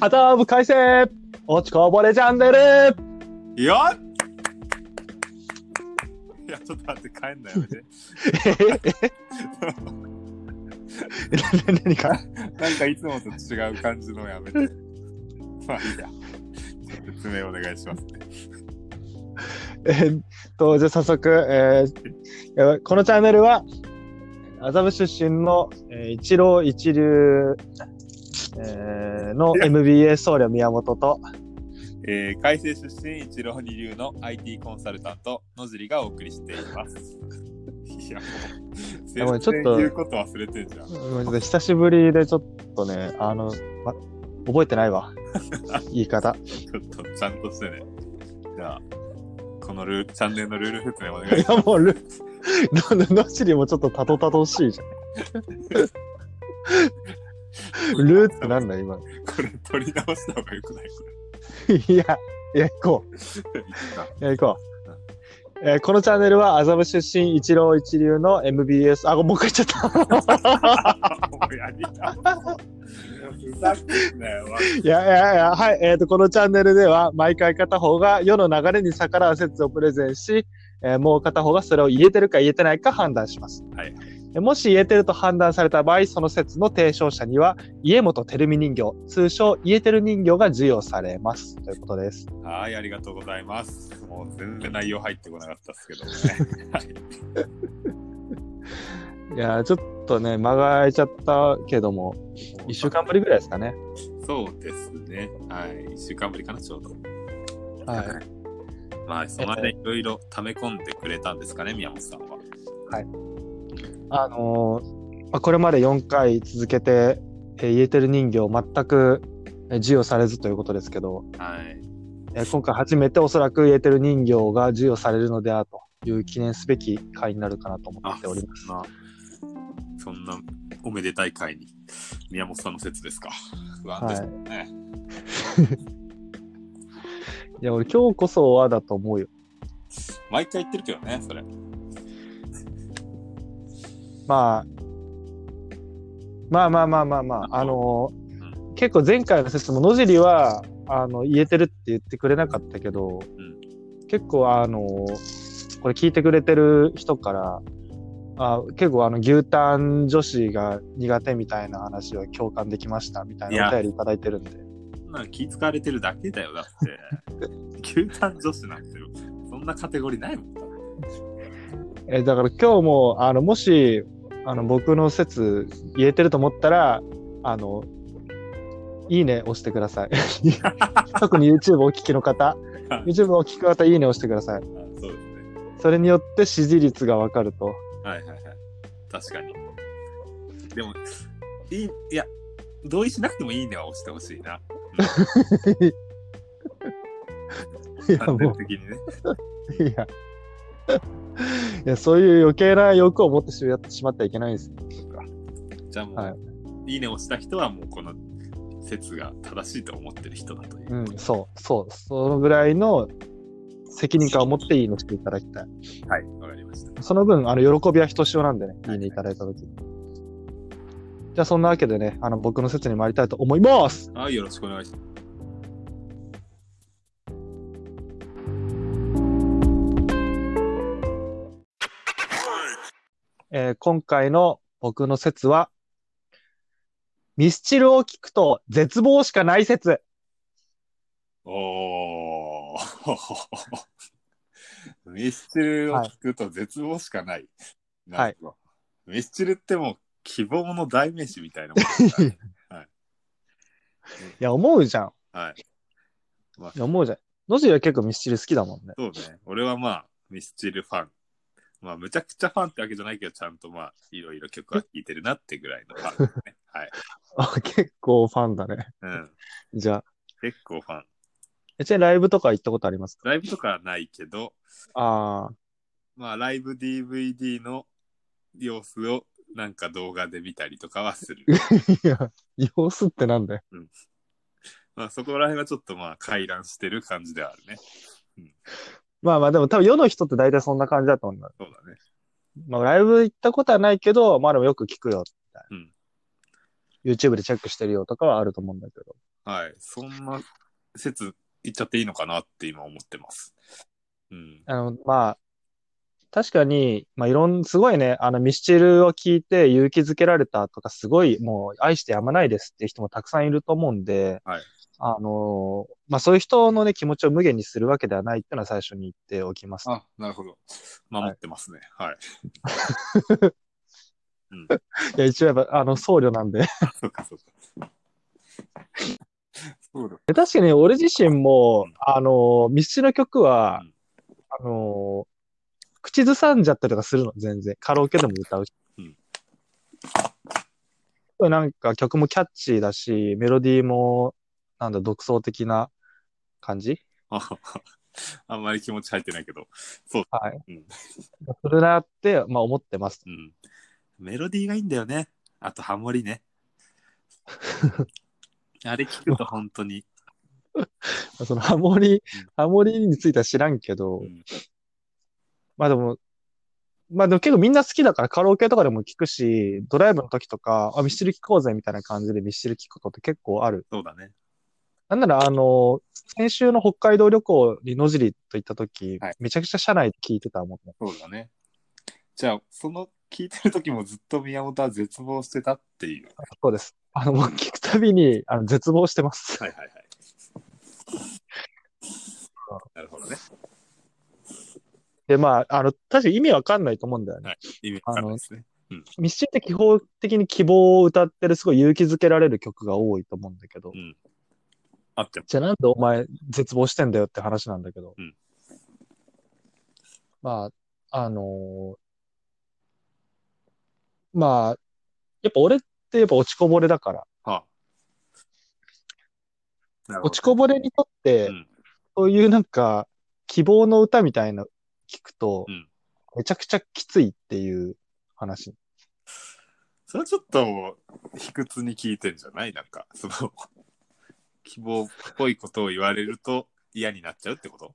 頭部改正落ちこぼれチャンネルいやいや、ちょっと待って、帰んなよ、やめて。ええ何かなんかいつもと違う感じのやめて。まあいいや。説明お願いしますね。えーっと、じゃあ早速、えーこのチャンネルは、麻布出身の、えー一郎一流、えーの MBA 僧侶宮本と、えー、海星出身一郎二流の IT コンサルタント、野尻がお送りしています。いや、もう、ちょっと言うこと忘れてんじゃん。久しぶりでちょっとね、あの、ま、覚えてないわ。言い方。ちょっとちゃんとしてね。じゃあ、このルーチャンネルのルール説明お願いいしまや、もうル、の、のしりもちょっとたどたどしいじゃん。ルーってなんだ今。す。これ取り直した方がよくない？こいや、いや、行こう。れ。いいかいや、行こう。えーこのチャンネルは麻布出身一郎一流の MBS、あ、もう一回言っちゃった。もうやりたい。ふざけんなよ。いやいやいや、はい。えっ、と、このチャンネルでは、毎回片方が世の流れに逆らう説をプレゼンし、えーもう片方がそれを言えてるか言えてないか判断します。はいえーもし言えてると判断された場合、その説の提唱者には、家元照美人形、通称、言えてる人形が授与されます。ということです。はい、ありがとうございます。もう全然内容入ってこなかったですけどね。はい。いやー、ちょっとね、間が空いちゃったけども、一週間ぶりぐらいですかね。そうですね。はい。一週間ぶりかな、ちょうど。はい。まあ、その間いろいろ溜め込んでくれたんですかね、宮本さんは。あのーまあ、これまで4回続けて、えー言えてる人形全くえー授与されずということですけど、はい。えー今回初めておそらく言えてる人形が授与されるのであるという記念すべき回になるかなと思っております。そんな、そんなおめでたい会に、宮本さんの説ですか？不安ですね。いや、俺今日こそはだと思うよ。毎回言ってるけどね、それ。まあ、まあまあまあまあまあ、あのー結構前回の説も野尻は、あの、言えてるって言ってくれなかったけど、うん結構あのーこれ聞いてくれてる人から、あ結構あの牛タン女子が苦手みたいな話を共感できましたみたいなお便りいただいてるんで。そん気使われてるだけだよ、だって。牛タン女子なんて、そんなカテゴリーないもん。えだから今日も、あの、もし、あの、僕の説言えてると思ったら、あの、いいね押してください。特に YouTube お聞きの方、YouTube お聞きの方、いいね押してください。あそうですね。それによって支持率がわかると。はいはいはい。確かに。でも、いい、いや、同意しなくてもいいねは押してほしいな。いや、完全も 的にね。う、いや。いや、そういう余計な欲を持ってしまってしまってはいけないんですよ。じゃあもう、、はいいねを押した人はもうこの説が正しいと思ってる人だという。うん、そう、そう。そのぐらいの責任感を持っていいねしていただきたい。はい、わかりました。その分、あの、喜びはひとしおなんでね、いいねいただいたとき。じゃあ、そんなわけでね、あの、僕の説に参りたいと思います。はい、よろしくお願いします。えー今回の僕の説は、ミスチルを聞くと絶望しかない説。おー。ミスチルを聞くと絶望しかない。なるほどミスチルってもう希望の代名詞みたいなもんだねいや、思うじゃん。はい。まあいや、思うじゃん。ノジは結構ミスチル好きだもんね。そうね。俺はまあ、ミスチルファン。まあ、むちゃくちゃファンってわけじゃないけど、ちゃんとまあ、いろいろ曲は聴いてるなってぐらいのファンですね。はい。あ結構ファンだね。うん。じゃあ、結構ファン。えちなみにライブとか行ったことありますか？ライブとかはないけど、ああ、まあ、ライブ DVD の様子をなんか動画で見たりとかはする。いや、様子ってなんだよ。まあ、そこら辺はちょっとまあ、回覧してる感じではあるね。まあまあ、でも多分世の人って大体そんな感じだと思うんだ。そうだね。まあ、ライブ行ったことはないけど、まあでもよく聞くよ、みたいな。うん YouTube でチェックしてるよとかはあると思うんだけど。はい。そんな説言っちゃっていいのかなって今思ってます。うん。あの、まあ、確かに、まあ、いろん、すごいね、あの、ミスチルを聞いて勇気づけられたとか、すごい、もう、愛してやまないですって人もたくさんいると思うんで、はいあの、まあ、そういう人のね、気持ちを無限にするわけではないっていうのは最初に言っておきます。あ、なるほど。守ってますね。はい。うん。いや、一応やっぱ、あの、僧侶なんで。そうか、そうか。そうだ。で確かに俺自身もうん、あの、ミスチルの曲はうん、あの、口ずさんじゃったりとかするの、全然。カラオケでも歌うし。うんなんか曲もキャッチーだし、メロディーも、なんだ、独創的な感じ？あ あんまり気持ち入ってないけど。そう。はい。うんするなって、まあ思ってます。うん。メロディーがいいんだよね。あとハモリね。あれ聞くと本当に。そのハモリ、ハモリについては知らんけど、うんまあでも、まあでも結構みんな好きだからカラオケとかでも聞くし、ドライブの時とか、あ、ミスチル聞こうぜみたいな感じでミスチル聞くことって結構ある。そうだね。なんならあの、先週の北海道旅行に野尻と行った時、はいめちゃくちゃ車内で聞いてたもんね。そうだね。じゃあ、その聞いてる時もずっと宮本は絶望してたっていう。そうです。あの、もう聞くたびに、あの、絶望してます。はいはいはい。なるほどね。で、まあ、あの、確かに意味わかんないと思うんだよね。はい意味わかんないですね。ミスチルって基本的に希望を歌ってるすごい勇気づけられる曲が多いと思うんだけど、うん。あっても。じゃあなんでお前絶望してんだよって話なんだけど。うんまあ、あのーまあ、やっぱ俺ってやっぱ落ちこぼれだから、はあ。落ちこぼれにとって、うんそういうなんか、希望の歌みたいな聞くと、うんめちゃくちゃきついっていう話。それはちょっと卑屈に聞いてんじゃない？なんか、その、希望っぽいことを言われると嫌になっちゃうってこと？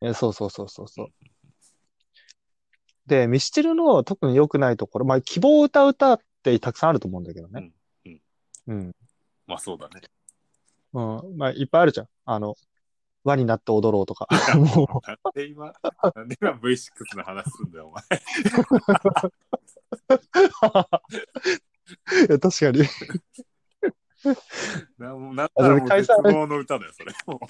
えそうそうそうそうそう。で、ミスチルの特に良くないところ、まあ、希望を歌う歌ってたくさんあると思うんだけどね。うんうん。まあそうだね。うん。まあ、いっぱいあるじゃん。あの、輪になって踊ろうとか。もなんで今、なんで今 V6 の話すんだよ、お前。う。いや確かに。なんならもう解散絶望の歌だよ、それ。も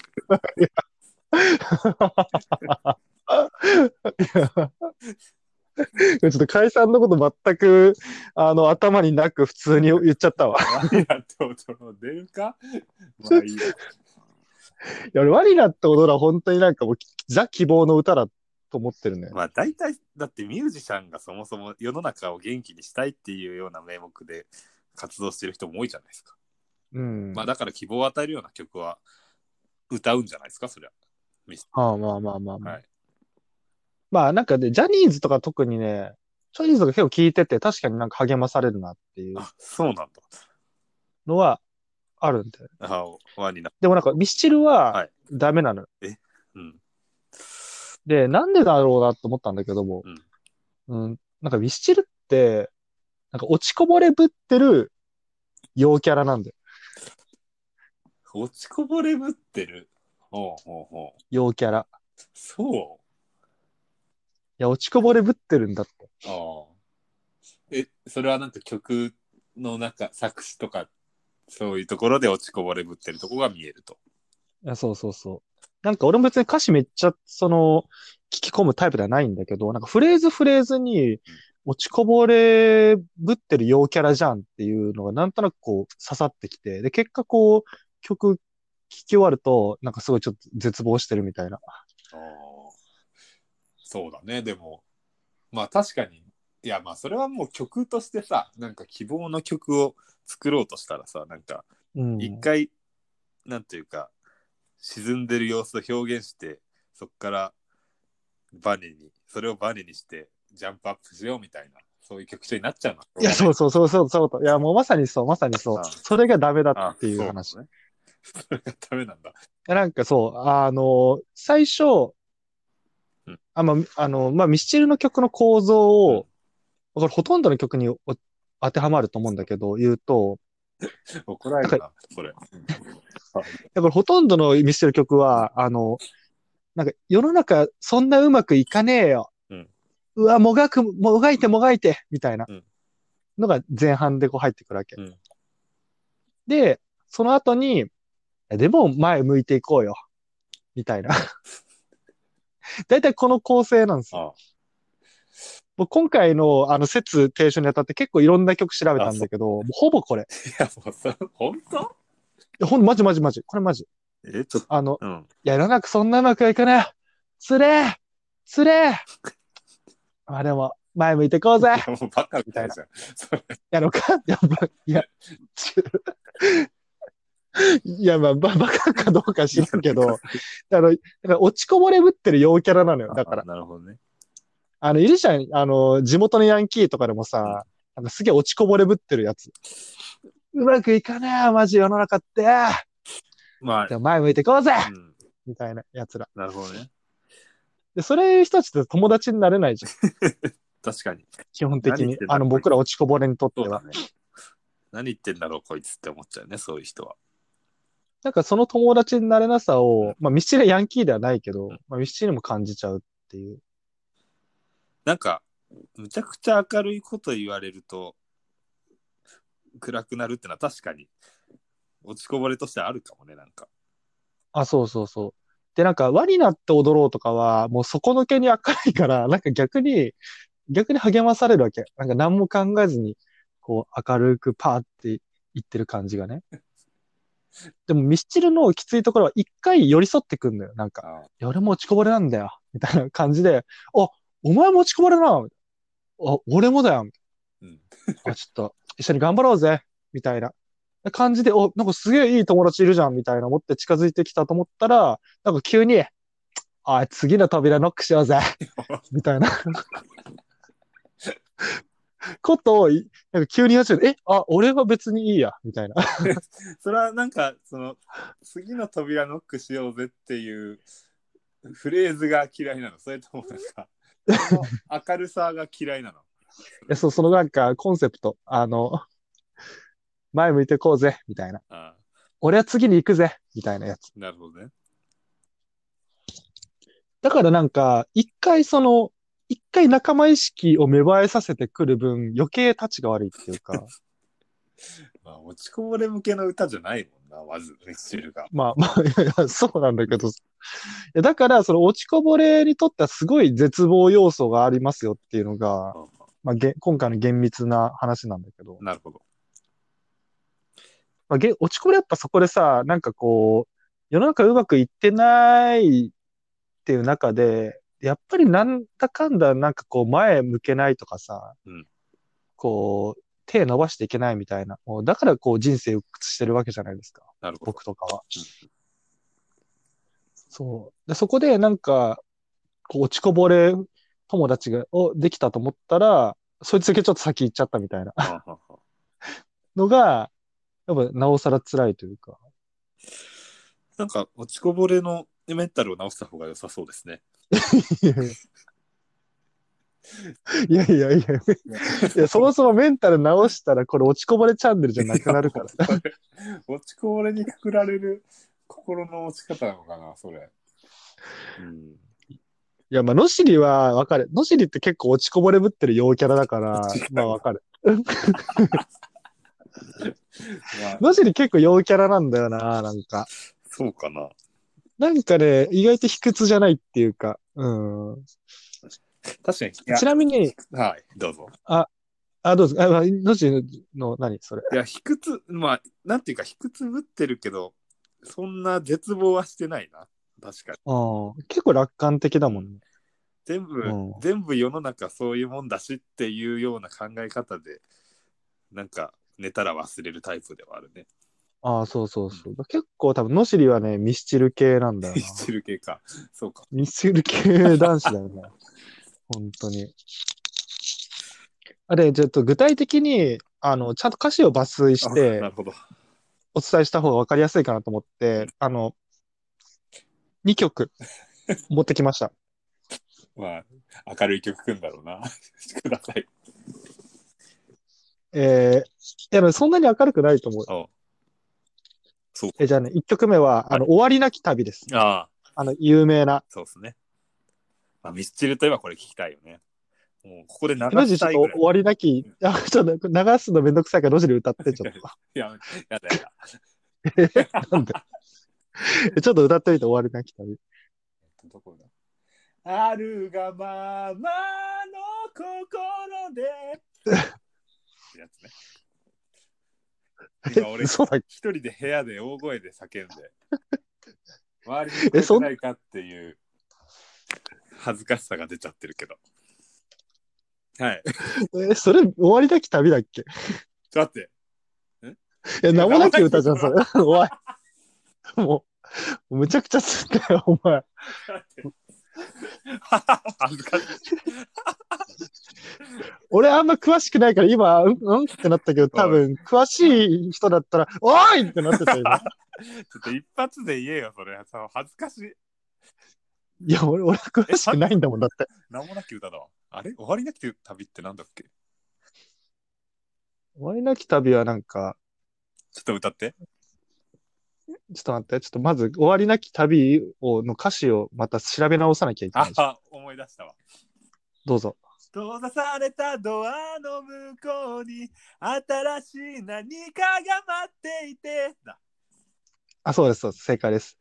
ちょっと解散のこと全く、あの、頭になく普通に言っちゃったわ。う、ワニラと踊出るか？まあいいや。いや、俺、輪になって踊ろうは本当になんかもう、ザ希望の歌だと思ってるね。まあ大体、だってミュージシャンがそもそも世の中を元気にしたいっていうような名目で活動してる人も多いじゃないですか。うん。まあだから希望を与えるような曲は歌うんじゃないですか、そりゃ。ああまあまあまあまあ。はいまあなんかね、ジャニーズとか特にね、ジャニーズが結構聞いてて、確かになんか励まされるなっていうあ、そうなんだ。のはあるんで。あ、ワニな。でもなんかミスチルははいダメなのよ。うん。で、なんでだろうなと思ったんだけども、うんうん、なんかミスチルって、なんか落ちこぼれぶってる陽キャラなんだよ。落ちこぼれぶってる。ほうほうほう。陽キャラ。そういや、落ちこぼれぶってるんだって。ああ。え、それはなんか曲の中、作詞とか、そういうところで落ちこぼれぶってるとこが見えると。いや、そうそうそう。なんか俺も別に歌詞めっちゃ、その、聞き込むタイプではないんだけど、なんかフレーズフレーズに落ちこぼれぶってる陽キャラじゃんっていうのがなんとなくこう刺さってきて、で、結果こう、曲聴き終わると、なんかすごいちょっと絶望してるみたいな。ああ。そうだね、でも、まあ確かに、いやまあそれはもう曲としてさ、なんか希望の曲を作ろうとしたらさ、なんかうん。一回、なんていうか、沈んでる様子を表現して、そっからバネに、それをバネにしてジャンプアップしようみたいな、そういう曲調になっちゃうの。いや、そうそうそうそうそう。いや、もうまさにそう、まさにそうあ。それがダメだあっていう話。ね。それがダメなんだ。なんかそう、あの、最初うん、あ、まあ、あの、まあ、ミスチルの曲の構造を、これほとんどの曲にお当てはまると思うんだけど、言うと、怒られるな、それ。だからほとんどのミスチル曲は、あの、なんか世の中そんなうまくいかねえよ。うんうわ、もがく、もがいてもがいて、みたいなうんのが前半でこう入ってくるわけ。うんで、その後に、でも前向いていこうよ。みたいな。だいたいこの構成なんですよ。あ僕今回のあの説提唱にあたって結構いろんな曲調べたんだけど、もうほぼこれ。いいや、もうそれ、本当？やほんとマジマジマジ。これマジ。え、ちょっと、あの、うん。いや、世の中そんなうまくはいかないよ。つれえつれえまあでも、前向いてこうぜいやもうバカみたいじゃん。それ、やろうかやばいや、ちいや、まあ、ば、バカかどうか知らんけど、あの、だから落ちこぼれぶってる陽キャラなのよ。だからあ。なるほどね。あの、いるじゃん、あの、地元のヤンキーとかでもさ、なんかすげえ落ちこぼれぶってるやつ。うまくいかねえよ、マジ世の中って。まあ、でも前向いてこうぜうん。みたいなやつら。なるほどね。で、それいう人たちって友達になれないじゃん。確かに。基本的にあの、僕ら落ちこぼれにとっては。何言ってんだろう、こいつって思っちゃうね、そういう人は。なんかその友達になれなさを、まあ、ミスチルはヤンキーではないけど、まあ、ミスチルも感じちゃうっていう。なんか、むちゃくちゃ明るいこと言われると、暗くなるってのは確かに、落ちこぼれとしてあるかもね、なんか。あ、そうそうそう。で、なんか、輪になって踊ろうとかは、もう底抜けに明るいから、なんか逆に、逆に励まされるわけ。なんか何も考えずに、こう、明るくパーって言ってる感じがね。でも、ミスチルのきついところは一回寄り添ってくんのよ。なんか、あいや俺も落ちこぼれなんだよ。みたいな感じで、あ、お前も落ちこぼれな。あ、俺もだよ。うん。あ、ちょっと、一緒に頑張ろうぜ。みたいな感じで、お、なんかすげえいい友達いるじゃん。みたいな思って近づいてきたと思ったら、なんか急に、あ、次の扉ノックしようぜ。みたいな。ことを、いなんか急に言い始めて、え、あ、俺は別にいいや。みたいな。それはなんか、その、次の扉ノックしようぜっていうフレーズが嫌いなの？それともなんか、明るさが嫌いなの？いや、そう、そのなんかコンセプト。あの、前向いてこうぜ。みたいな。あ俺は次に行くぜ。みたいなやつ。あなるほどね。だからなんか、一回その、一回仲間意識を芽生えさせてくる分、余計立ちが悪いっていうか、まあ、落ちこぼれ向けの歌じゃないもんな、まず、ミスチルが。まあまあ、いやいや、そうなんだけど、いやだから、その落ちこぼれにとってはすごい絶望要素がありますよっていうのが、まあ、げ今回の厳密な話なんだけど、なるほど。まあ、げ落ちこぼれやっぱそこでさ、なんかこう、世の中うまくいってないっていう中で、やっぱりなんだかんだなんかこう前向けないとかさ、うんこう、手伸ばしていけないみたいな。もうだからこう人生を鬱屈してるわけじゃないですか。なるほど。僕とかは。そう。で、そこでなんか、こう落ちこぼれ友達が、お、できたと思ったら、そいつだけちょっと先行っちゃったみたいなのが、やっぱなおさら辛いというか。なんか、落ちこぼれのメンタルを直した方が良さそうですね。いやいやいやいや、いやそもそもメンタル直したらこれ落ちこぼれチャンネルじゃなくなるから。落ちこぼれにくくられる心の持ち方なのかな、それ。うん。いや、まあ、野尻はわかる。野尻って結構落ちこぼれぶってる陽キャラだからまあわかる。まあ、野尻結構陽キャラなんだよな、なんか。そうかな。なんかね、意外と卑屈じゃないっていうか、うん。確かに。ちなみに、はい、どうぞ。あ、どうぞ。あ、まあ野尻の何それ。いや、卑屈、まあ、なんていうか、卑屈ぶってるけど、そんな絶望はしてないな。確かに。うん。結構楽観的だもんね。全部、うん全部世の中そういうもんだしっていうような考え方で、なんか、寝たら忘れるタイプではあるね。ああ、そうそうそう。結構多分野尻はね、ミスチル系なんだよな。ミスチル系か。そうか。ミスチル系男子だよね。本当に。あれ、ちょっと具体的に、あの、ちゃんと歌詞を抜粋しあなてるほど。お伝えした方が分かりやすいかなと思って、あの、2曲持ってきました。まあ、明るい曲くんだろうな。ください。えー、いや、そんなに明るくないと思う。おそうえ、じゃあね、1曲目は、あの、終わりなき旅です。ああ、あの、有名な。そうですね。まあ、ミスチルといえばこれ聞きたいよね。もうここで流マジちょっと。終わりなき、あちょっと流すのめんどくさいから、路地で歌って、ちょっと。いや、やだやだ。なんで？えちょっと歌ってみて、終わりなき旅。どこだ？あるがままの心で。ってやつね。今俺、一人で部屋で大声で叫んで、周りにえそん聞こえてないかっていう恥ずかしさが出ちゃってるけど。はい。え、それ、終わりなき旅だっけ？ちょっと待って。え、名もなき歌じゃん、それ。おい。もう、むちゃくちゃすんだよ、お前。恥ずかしい。俺あんま詳しくないから、今、うん、うんってなったけど、多分、詳しい人だったら、おいってなってた、今。ちょっと一発で言えよ、それ。さ恥ずかしい。いや、俺、俺詳しくないんだもんだって。名もなき歌だわ。あれ？終わりなき旅ってなんだっけ？終わりなき旅はなんか、ちょっと歌って。ちょっと待って、ちょっとまず、終わりなき旅を、の歌詞をまた調べ直さなきゃいけない。あ、思い出したわ。どうぞ。閉ざされたドアの向こうに新しい何かが待っていてだ。あ、そうです、そうです。正解です。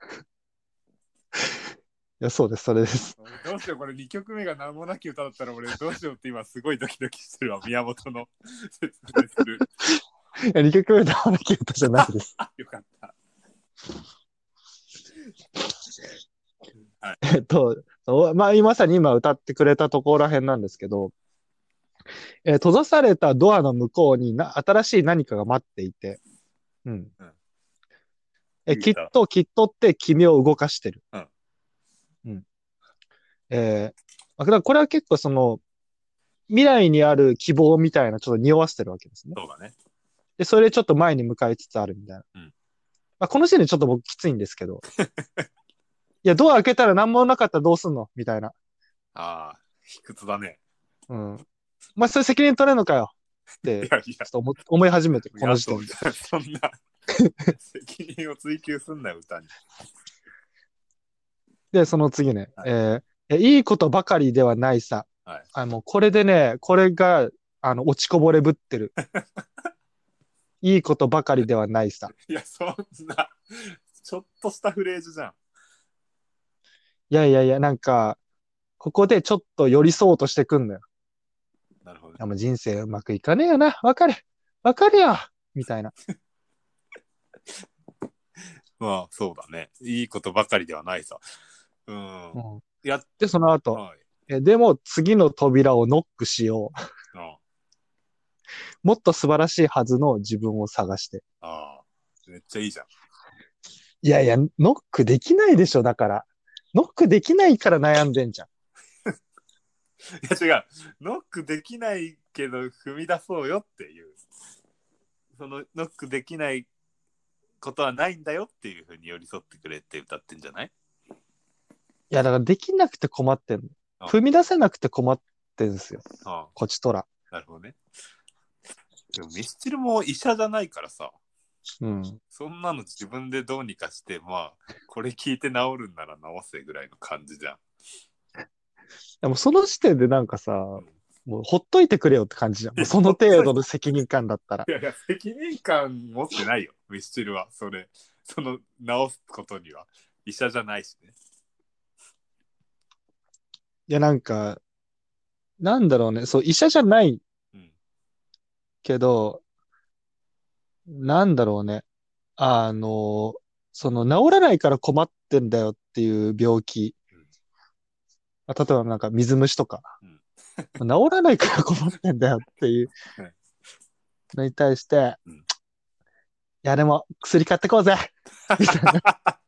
いや、そうです、それです。どうしよう、これ2曲目が名もなき歌だったら俺どうしようって今すごいドキドキしてるわ、宮本の説明する。いや、2曲目で合わなきゃ歌じゃないです。よかった。えっと、おまあ、まさに今歌ってくれたところら辺なんですけど、えー閉ざされたドアの向こうにな新しい何かが待っていて、うん。うんえきっと、きっとって君を動かしてる。うん。うん。えーこれは結構その、未来にある希望みたいなちょっと匂わせてるわけですね。そうだね。で、それでちょっと前に向かいつつあるみたいな。うんまあ、この時点でちょっと僕きついんですけど。いや、ドア開けたら何もなかったらどうすんの？みたいな。ああ、卑屈だね。うん。お前それ責任取れんのかよって、ちょっ、と思思い始めて、この時点いで。や そんな責任を追求すんなよ、歌に。で、その次ね、はいえーえいいことばかりではないさ。はいあもうこれでね、これが、あの、落ちこぼれぶってる。いいことばかりではないさ。いや、そんな、ちょっとしたフレーズじゃん。いやいやいや、なんか、ここでちょっと寄り添おうとしてくんのよ。なるほどい。やもう人生うまくいかねえよな。わかる。わかるよ。みたいな。まあ、そうだね。いいことばかりではないさ。うん。うんやっで、その後、はい。えでも次の扉をノックしよう。あもっと素晴らしいはずの自分を探して。あ、めっちゃいいじゃん。いやいや、ノックできないでしょ、だから。ノックできないから悩んでんじゃん。いや違う。ノックできないけど踏み出そうよっていう。そのノックできないことはないんだよっていうふうに寄り添ってくれって歌ってんじゃない？いや、だからできなくて困ってんの。あ踏み出せなくて困ってんすよ。あこちとら。あ、なるほどね。でもミスチルも医者じゃないからさ、うん。そんなの自分でどうにかして、まあ、これ聞いて治るんなら治せぐらいの感じじゃん。でもその時点でなんかさ、もうほっといてくれよって感じじゃん。もうその程度の責任感だったらい。やいや、責任感持ってないよ、ミスチルは。それ、その治すことには。医者じゃないしね。いや、なんか、なんだろうね。そう、医者じゃないうん。けど、なんだろうね。あの、その治らないから困ってんだよっていう病気。あ例えばなんか水虫とか。治らないから困ってんだよっていう はいのに対して、うんいやでも薬買ってこうぜみたいな。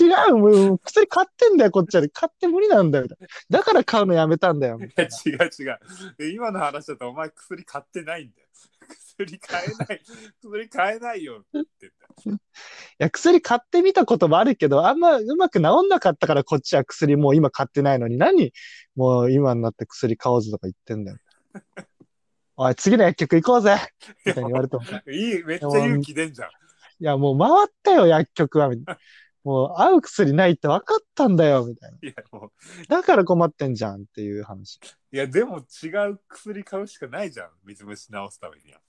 違う、もう薬買ってんだよ、こっちは。買って無理なんだよ。みたいなだから買うのやめたんだよ。みいたやいな違う違う。で今の話だとお前薬買ってないんだよ。薬買えない。薬買えないよって言ってんだよ。いや、薬買ってみたこともあるけど、あんまうまく治んなかったからこっちは薬もう今買ってないのに、何もう今になって薬買おうぜとか言ってんだよ。おい、次の薬局行こうぜみたいに言われても。いい、めっちゃ勇気出んじゃん。いや、もう回ったよ、薬局は。もう、合う薬ないって分かったんだよ、みたいな。いや、もだから困ってんじゃんっていう話。う、いや、でも違う薬買うしかないじゃん。水虫治すためには。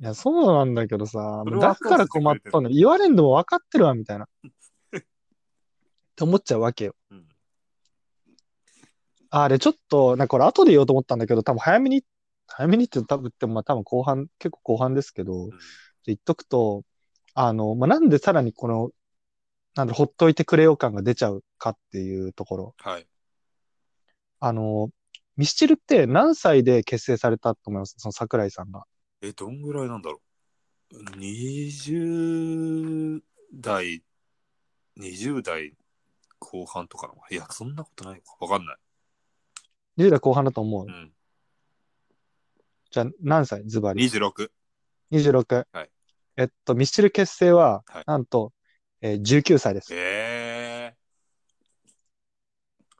いや、そうなんだけどさ、だから困ったの。言われんでも分かってるわ、みたいな。って思っちゃうわけよ。うん。あれ、ちょっと、なんかこれ後で言おうと思ったんだけど、多分早めに、早めにって多分言っても、まあ多分後半、結構後半ですけど、うん言っとくと、あの、まあ、なんでさらにこの、なんだろう、ほっといてくれよ感が出ちゃうかっていうところ。はい。あの、ミスチルって何歳で結成されたと思います？その桜井さんが。え、どんぐらいなんだろう？20代、20代後半とかなのいや、そんなことないのか。わかんない。20代後半だと思う。うん。じゃあ何歳？ズバリ。26。26。はいえっと、ミスチル結成ははい、なんと、えー19歳です。え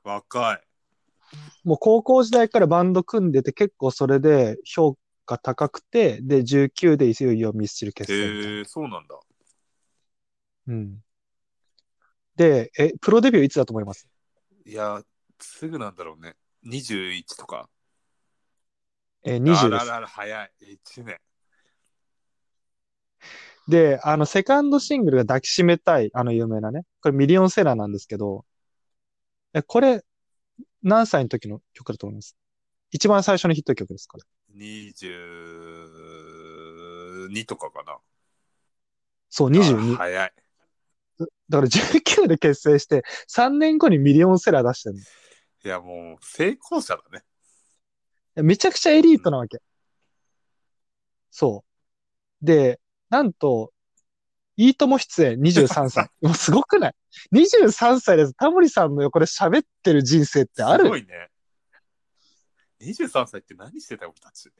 ー。若い。もう高校時代からバンド組んでて結構それで評価高くて、で、19でいよいよミスチル結え成みたいな。ー、そうなんだ。うん。で、え、プロデビューいつだと思います？いや、すぐなんだろうね。21とか。えー、20です。あららら、早い。1年。で、あの、セカンドシングルが抱きしめたい、あの有名なね。これミリオンセラーなんですけど、え、これ、何歳の時の曲だと思います？一番最初のヒット曲ですから。22とかかな。そう、あ22。早い。だから19で結成して、3年後にミリオンセラー出してるの。いいや、もう、成功者だね。やめちゃくちゃエリートなわけ。そう。で、なんと、いいとも出演23歳。もうすごくない ?23 歳です。タモリさんの横で喋ってる人生ってある？すごいね。23歳って何してたよ、俺たち。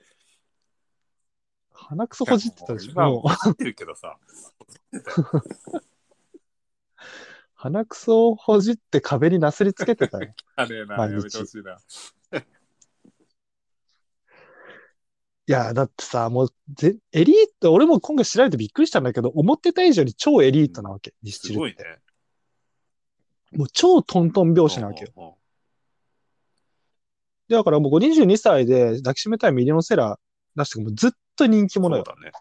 鼻くそほじってたでしょ。今もうも知ってるけどさ。鼻くそをほじって壁になすりつけてたよ。あれな、やめてほしいな。いや、だってさ、もうぜ、エリート、俺も今回調べてびっくりしたんだけど、思ってた以上に超エリートなわけ、ミスチ。すごいね。もう超トントン拍子なわけよ。うんうんうんだからもう22歳で抱きしめたいミリオンセラー出してもうずっと人気。そうだね。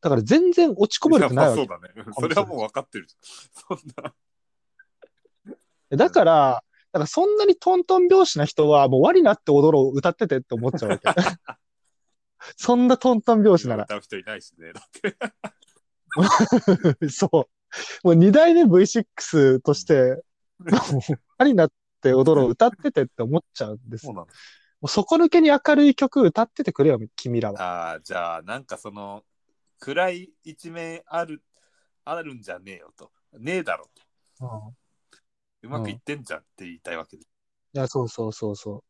だから全然落ちこぼれてないわけやっぱ。そうだね。それはもう分かってるじゃん。そんな。だから、だからそんなにトントン拍子な人はもう輪になって踊ろう歌っててって思っちゃうわけ。そんなトントン拍子なら。歌う人いないしね。だって。そう。もう二代目 V6 として、もう輪になって踊ろう歌っててって思っちゃうんですよ。そうなの。もう底抜けに明るい曲歌っててくれよ、君らは。ああ、じゃあ、なんかその、暗い一面ある、あるんじゃねえよと。ねえだろと。うんうまくいってんじゃんって言いたいわけで。いや、そうそうそうそ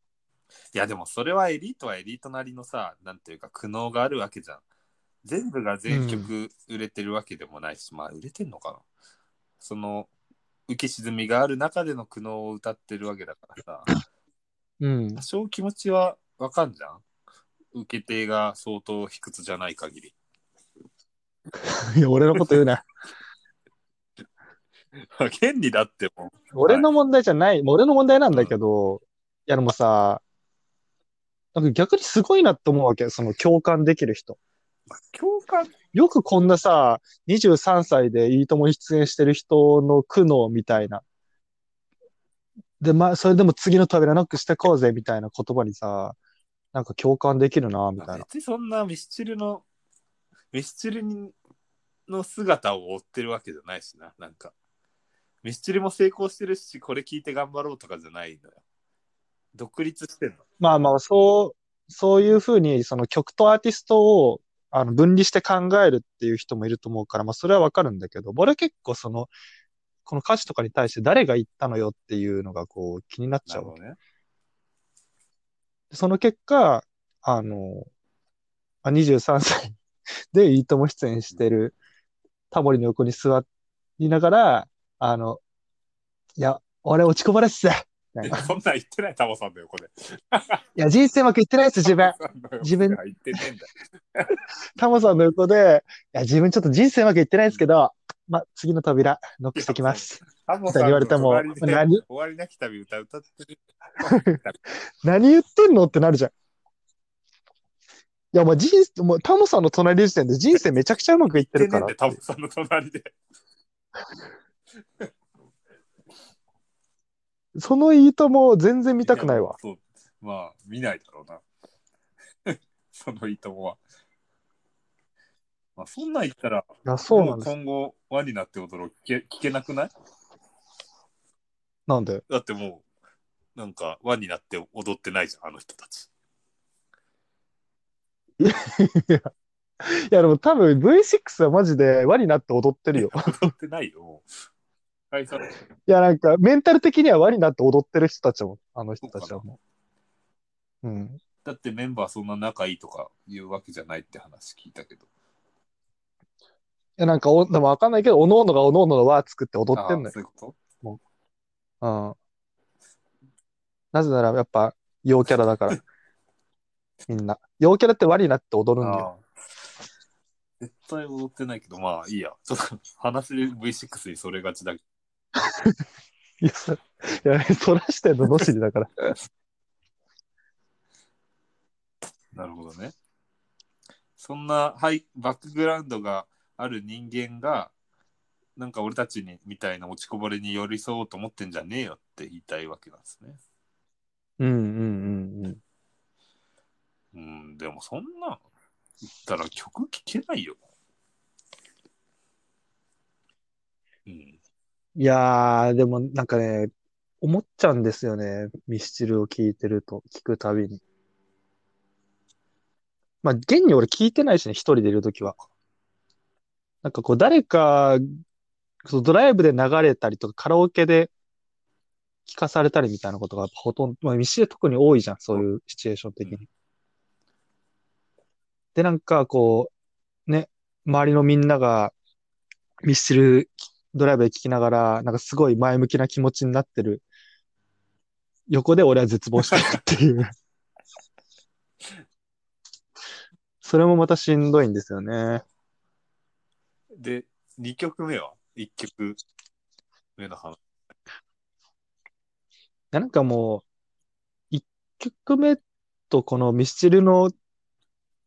いや、でもそれはエリートはエリートなりのさ、なんていうか苦悩があるわけじゃん。全部が全曲売れてるわけでもないし、まあ売れてんのかな。その、浮き沈みがある中での苦悩を歌ってるわけだからさ、う。うん多。少気持ちはわかんじゃん。受け手が相当卑屈じゃない限り。いや、俺のこと言うな。現にだってもう、俺の問題じゃない、もう俺の問題なんだけど、いやでもさ、なんか逆にすごいなって思うわけ、その共感できる人。共感？よくこんなさ、23歳でいいともに出演してる人の苦悩みたいな。で、まあ、それでも次の扉ノックしてこうぜみたいな言葉にさ、なんか共感できるな、みたいな。別にそんなミスチルの、ミスチルにの姿を追ってるわけじゃないしな、なんか。ミスチルも成功してるし、これ聞いて頑張ろうとかじゃないのよ。独立してんの。まあまあ、そう、そういうふうに、その曲とアーティストを、あの、分離して考えるっていう人もいると思うから、まあ、それはわかるんだけど、俺は結構その、この歌詞とかに対して誰が言ったのよっていうのがこう気になっちゃうわね。その結果、あの、まあ23歳でいいとも出演してるタモリの横に座りながら、あの、いや、俺落ちこぼれっす。そ んなん言ってないタモさんの横で。や、人生うまくいってないです、自分。自分言ってねえんだよ。タモさんの横で、いや、自分ちょっと人生うまくいってないですけど、まあ、次の扉、ノックしてきます。タモみたいに言われても何？終わりなき旅歌歌ってる。何言ってんのってなるじゃん。いや、もう人生、もうタモさんの隣時点で人生めちゃくちゃうまくいってるから。タモさんの隣で。そのいいとも全然見たくないわ。そう。まあ、見ないだろうな。そのいいともは。まあ、そんなん言ったら、いや、そうなんです。も今後、輪になって踊ろう聞け聞けなくない？なんで？だってもう、なんか、輪になって踊ってないじゃん、あの人たち。いや、でも多分 V6 はマジで輪になって踊ってるよ。踊ってないよ。解散いや、なんかメンタル的には輪になって踊ってる人たちも、あの人たちはもう。うん。だってメンバーそんな仲いいとかいうわけじゃないって話聞いたけど。いや、なんかお、でもわかんないけど、おのおのがおのおのの輪作って踊ってんのよ。そういうこうん。なぜなら、やっぱ、陽キャラだから。みんな。陽キャラって輪になって踊とるんだよ。絶対踊ってないけど、まあいいや。ちょっと話 V6 にそれがちだけいや、そいや、そらしてんののしりだから。ど。なるほどね。そんな、はい、バックグラウンドがある人間が、なんか俺たちにみたいな落ちこぼれに寄り添おうと思ってんじゃねえよって言いたいわけなんですね。うんうんうんうん。うん、でもそんなん言ったら曲聴けないよ。うん。いやー、でもなんかね、思っちゃうんですよね。ミスチルを聞いてると、聞くたびに。まあ、現に俺聞いてないしね、一人でいるときは。なんかこう、誰か、そのドライブで流れたりとか、カラオケで聞かされたりみたいなことがほとんど、まあ、ミスチル特に多いじゃん、そういうシチュエーション的に。で、なんかこう、ね、周りのみんながミスチルドライブで聞きながら、なんかすごい前向きな気持ちになってる。横で俺は絶望してるっていう。それもまたしんどいんですよね。で、2曲目は ?1 曲目の話。なんかもう、一曲目とこのミスチルの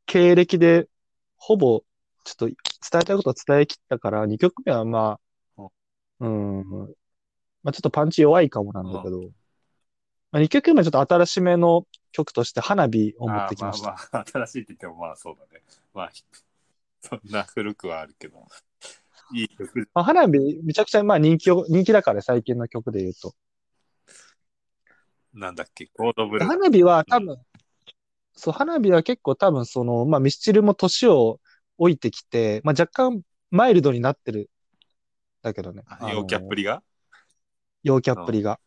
経歴で、ほぼ、ちょっと伝えたいことは伝え切ったから、二曲目はまあ、うん、まあちょっとパンチ弱いかもなんだけど、まあ、二曲目はちょっと新しめの曲として花火を持ってきました。まあまあ、新しいって言ってもまあそうだね。まあ、そんな古くはあるけど、いい曲。まあ、花火、めちゃくちゃまあ人気を、人気だから最近の曲で言うと。なんだっけ、コードブルー。花火は多分、そう、花火は結構多分その、まあミスチルも年を置いてきて、まあ若干マイルドになってる。だけどね。陽キャっぷりが？陽キャっぷりが。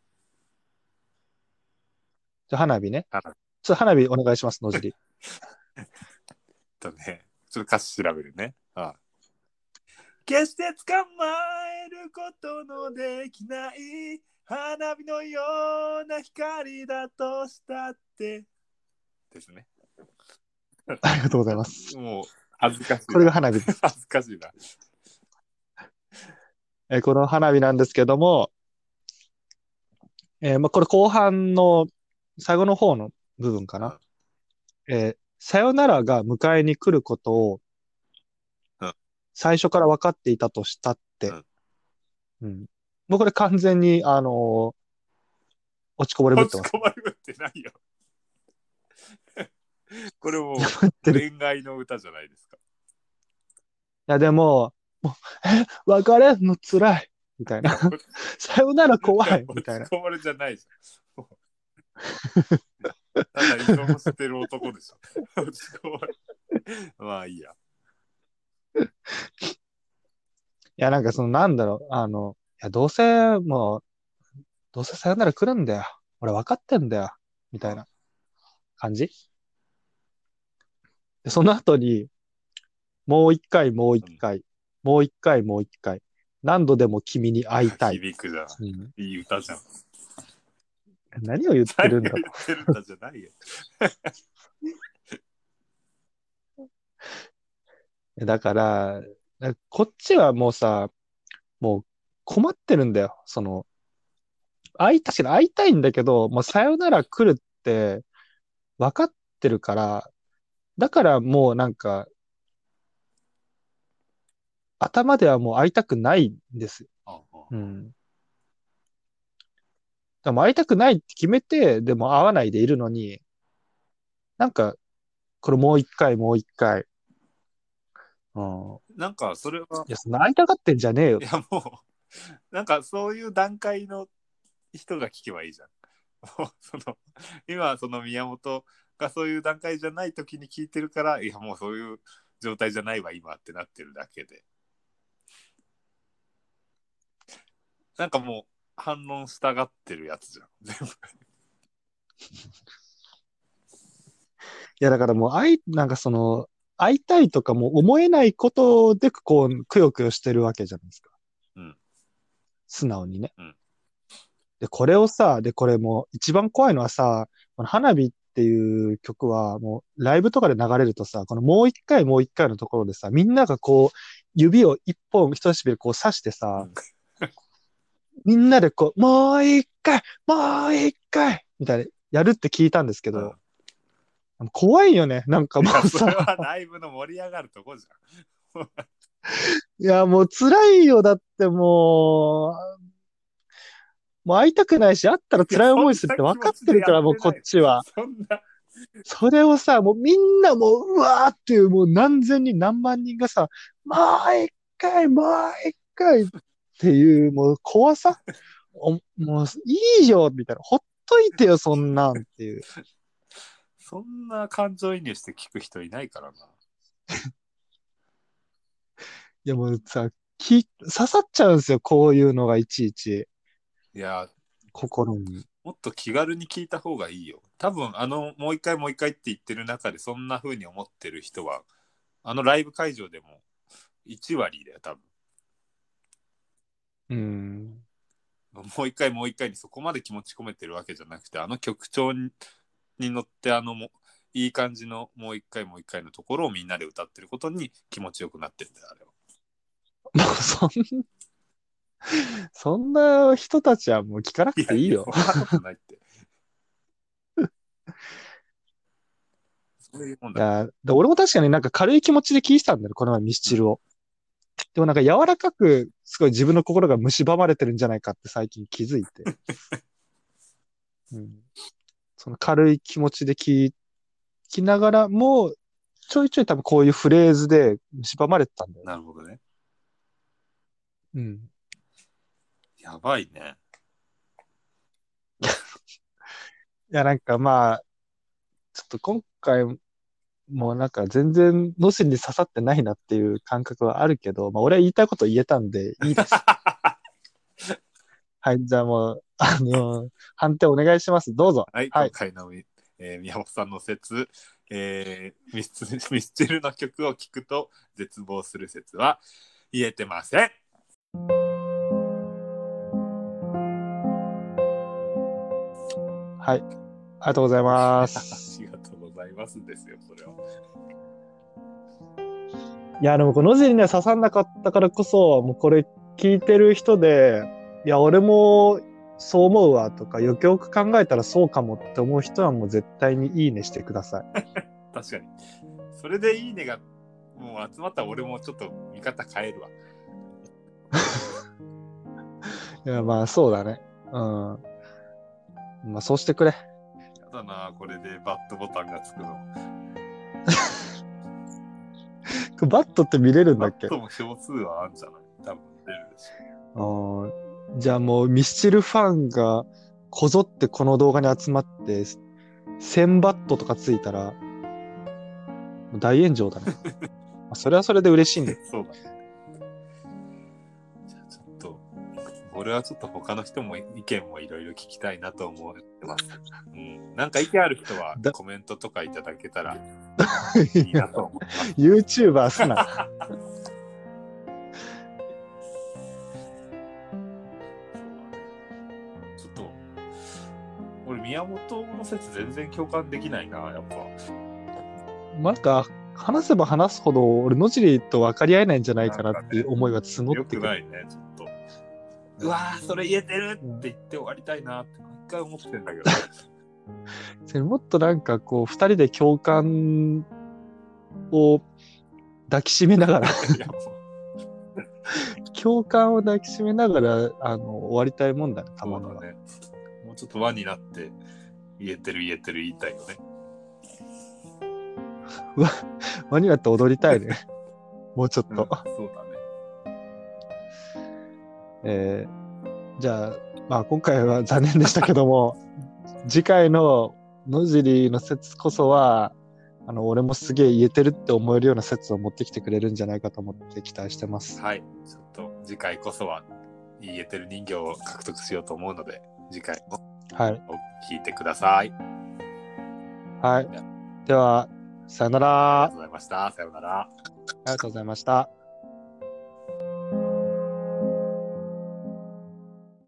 じゃあ花火ね。花火ちょっと花火お願いします、野尻。とね、ちょっと歌詞調べるね。ああ決して捕まえることのできない花火のような光だとしたって。ですね。ありがとうございます。もう、恥ずかしいな。これが花火です。恥ずかしいな。えーこの花火なんですけども、えーまあ、これ後半の最後の方の部分かな。えーさよならが迎えに来ることをうん最初から分かっていたとしたって、うんうん。もうこれ完全に、あのー落ちこぼれぶっ落ちてます。込まれってないよ。これも恋愛の歌じゃないですか。いや、でも、もう、え、別れんの辛いみたいな。さよなら怖いみたいな。落ち込まれじゃないじゃん。ただ依存してる男でしょ。まあいいや。いや、なんかその、なんだろう、あの、いや、どうせ、もう、どうせさよなら来るんだよ。俺分かってんだよ。みたいな感じで、その後に、もう一回、もう一回、もう一回、もう一回、何度でも君に会いたい。響くじゃん。うんいい歌じゃん。何を言ってるんだ言ってるんだじゃないよ。だから、だこっちはもうさ、もう困ってるんだよ。その、会い、確かに会いたいんだけど、もうさよなら来るって分かってるから、だからもうなんか、頭ではもう会いたくないんですよ。うん。だからもう会いたくないって決めて、でも会わないでいるのに、なんか、これもう一回、もう一回。うん。なんかそれは、いや、そんな会いたがってんじゃねえよい。やもう、なんかそういう段階の人が聞けばいいじゃん。もうその今その宮本がそういう段階じゃない時に聞いてるからいやもうそういう状態じゃないわ今ってなってるだけでなんかもう反論したがってるやつじゃん。全部。いや、だからもう、会い、なんかその、会いたいとかも思えないことで、こう、くよくよしてるわけじゃないですか。うん。素直にね。うん。で、これをさ、で、これもう、一番怖いのはさ、この花火っていう曲は、もう、ライブとかで流れるとさ、このもう一回もう一回のところでさ、みんながこう、指を一本、人差し指でこう刺してさ、みんなでこう、もう一回、もう一回みたいな、やるって聞いたんですけど、怖いよね。なんかいもうさ、やそれはライブの盛り上がるとこじゃん いや、もう辛いよ。だってもう、もう会いたくないし、会ったら辛い思いするって分かってるから、もうこっちは。そんなそれをさ、もうみんなもう、うわーっていう、もう何千人、何万人がさ、もう一回、もう一回っていう、もう怖さ？おもういいよ、みたいな。ほっといてよ、そんなんっていう。そんな感情移入して聞く人いないからな。いや、もうさ、き、刺さっちゃうんですよ、こういうのがいちいち、いや、心に。もっと気軽に聞いた方がいいよ。多分、あの、もう一回もう一回って言ってる中で、そんな風に思ってる人は、あのライブ会場でも1割だよ、多分。うん。もう一回もう一回にそこまで気持ち込めてるわけじゃなくて、あの曲調にに乗って、あのも、いい感じのもう一回もう一回のところをみんなで歌ってることに気持ちよくなってるんだよ、あれは。もうそん、そんな人たちはもう聞かなくていいよ。そんなことないって。そういうもんいだ。やで俺も確かになんか軽い気持ちで聞いてたんだよ、この前ミスチルを。でもなんか柔らかく、すごい自分の心が蝕まれてるんじゃないかって最近気づいて。うん、その軽い気持ちで聞きながらも、ちょいちょい多分こういうフレーズで蝕まれてたんだよ。なるほどね。うん。やばいね。いや、なんかまあ、ちょっと今回もうなんか全然脳心に刺さってないなっていう感覚はあるけど、まあ俺は言いたいこと言えたんでいいです。はい、じゃあもう、あの判定お願いします。どうぞ。はい、はい今回の、えー宮本さんの説、えーミス、ミスチルの曲を聴くと絶望する説は言えてません。はい。ありがとうございまあす。ますですよ、それは。いや、でもこのノジには刺さんなかったからこそ、もうこれ聞いてる人で、いや、俺もそう思うわとか、よくよく考えたらそうかもって思う人はもう絶対にいいねしてください。確かに。それでいいねがもう集まったら俺もちょっと見方変えるわ。いや、まあそうだね。うん。まあそうしてくれ。やだな、これでバットボタンがつくの。バットって見れるんだっけ？バットも少数はあるんじゃない？多分出るでしあーじゃあもうミスチルファンがこぞってこの動画に集まって1000バットとかついたら大炎上だね。まあそれはそれで嬉しいんだ。そうだね。俺はちょっと他の人も意見もいろいろ聞きたいなと思ってます。うん。なんか意見ある人はだコメントとかいただけたら いいなと思います。YouTuber すな。ちょっと、宮本の説全然共感できないな、やっぱ。なんか、話せば話すほど、俺、野尻と分かり合えないんじゃないかなっていう思いが募よってくる。くないね。うわー、それ言えてるって言って終わりたいなって毎回思ってんだけど。もっとなんかこう、二人で共感を抱きしめながら、共感を抱きしめながら、あの、終わりたいもんだね、たまには。そうだね。もうちょっと輪になって、言えてる言えてる言いたいよね。輪になって踊りたいね。もうちょっと。うんそうだね。えーじゃあ、まあ今回は残念でしたけども、次回の野尻の説こそは、あの、俺もすげえ言えてるって思えるような説を持ってきてくれるんじゃないかと思って期待してます。はい。ちょっと次回こそは言えてる人形を獲得しようと思うので、次回もはい。聞いてください。はい。では、さよなら。あありがとうございました。さようなら。りがとうございました。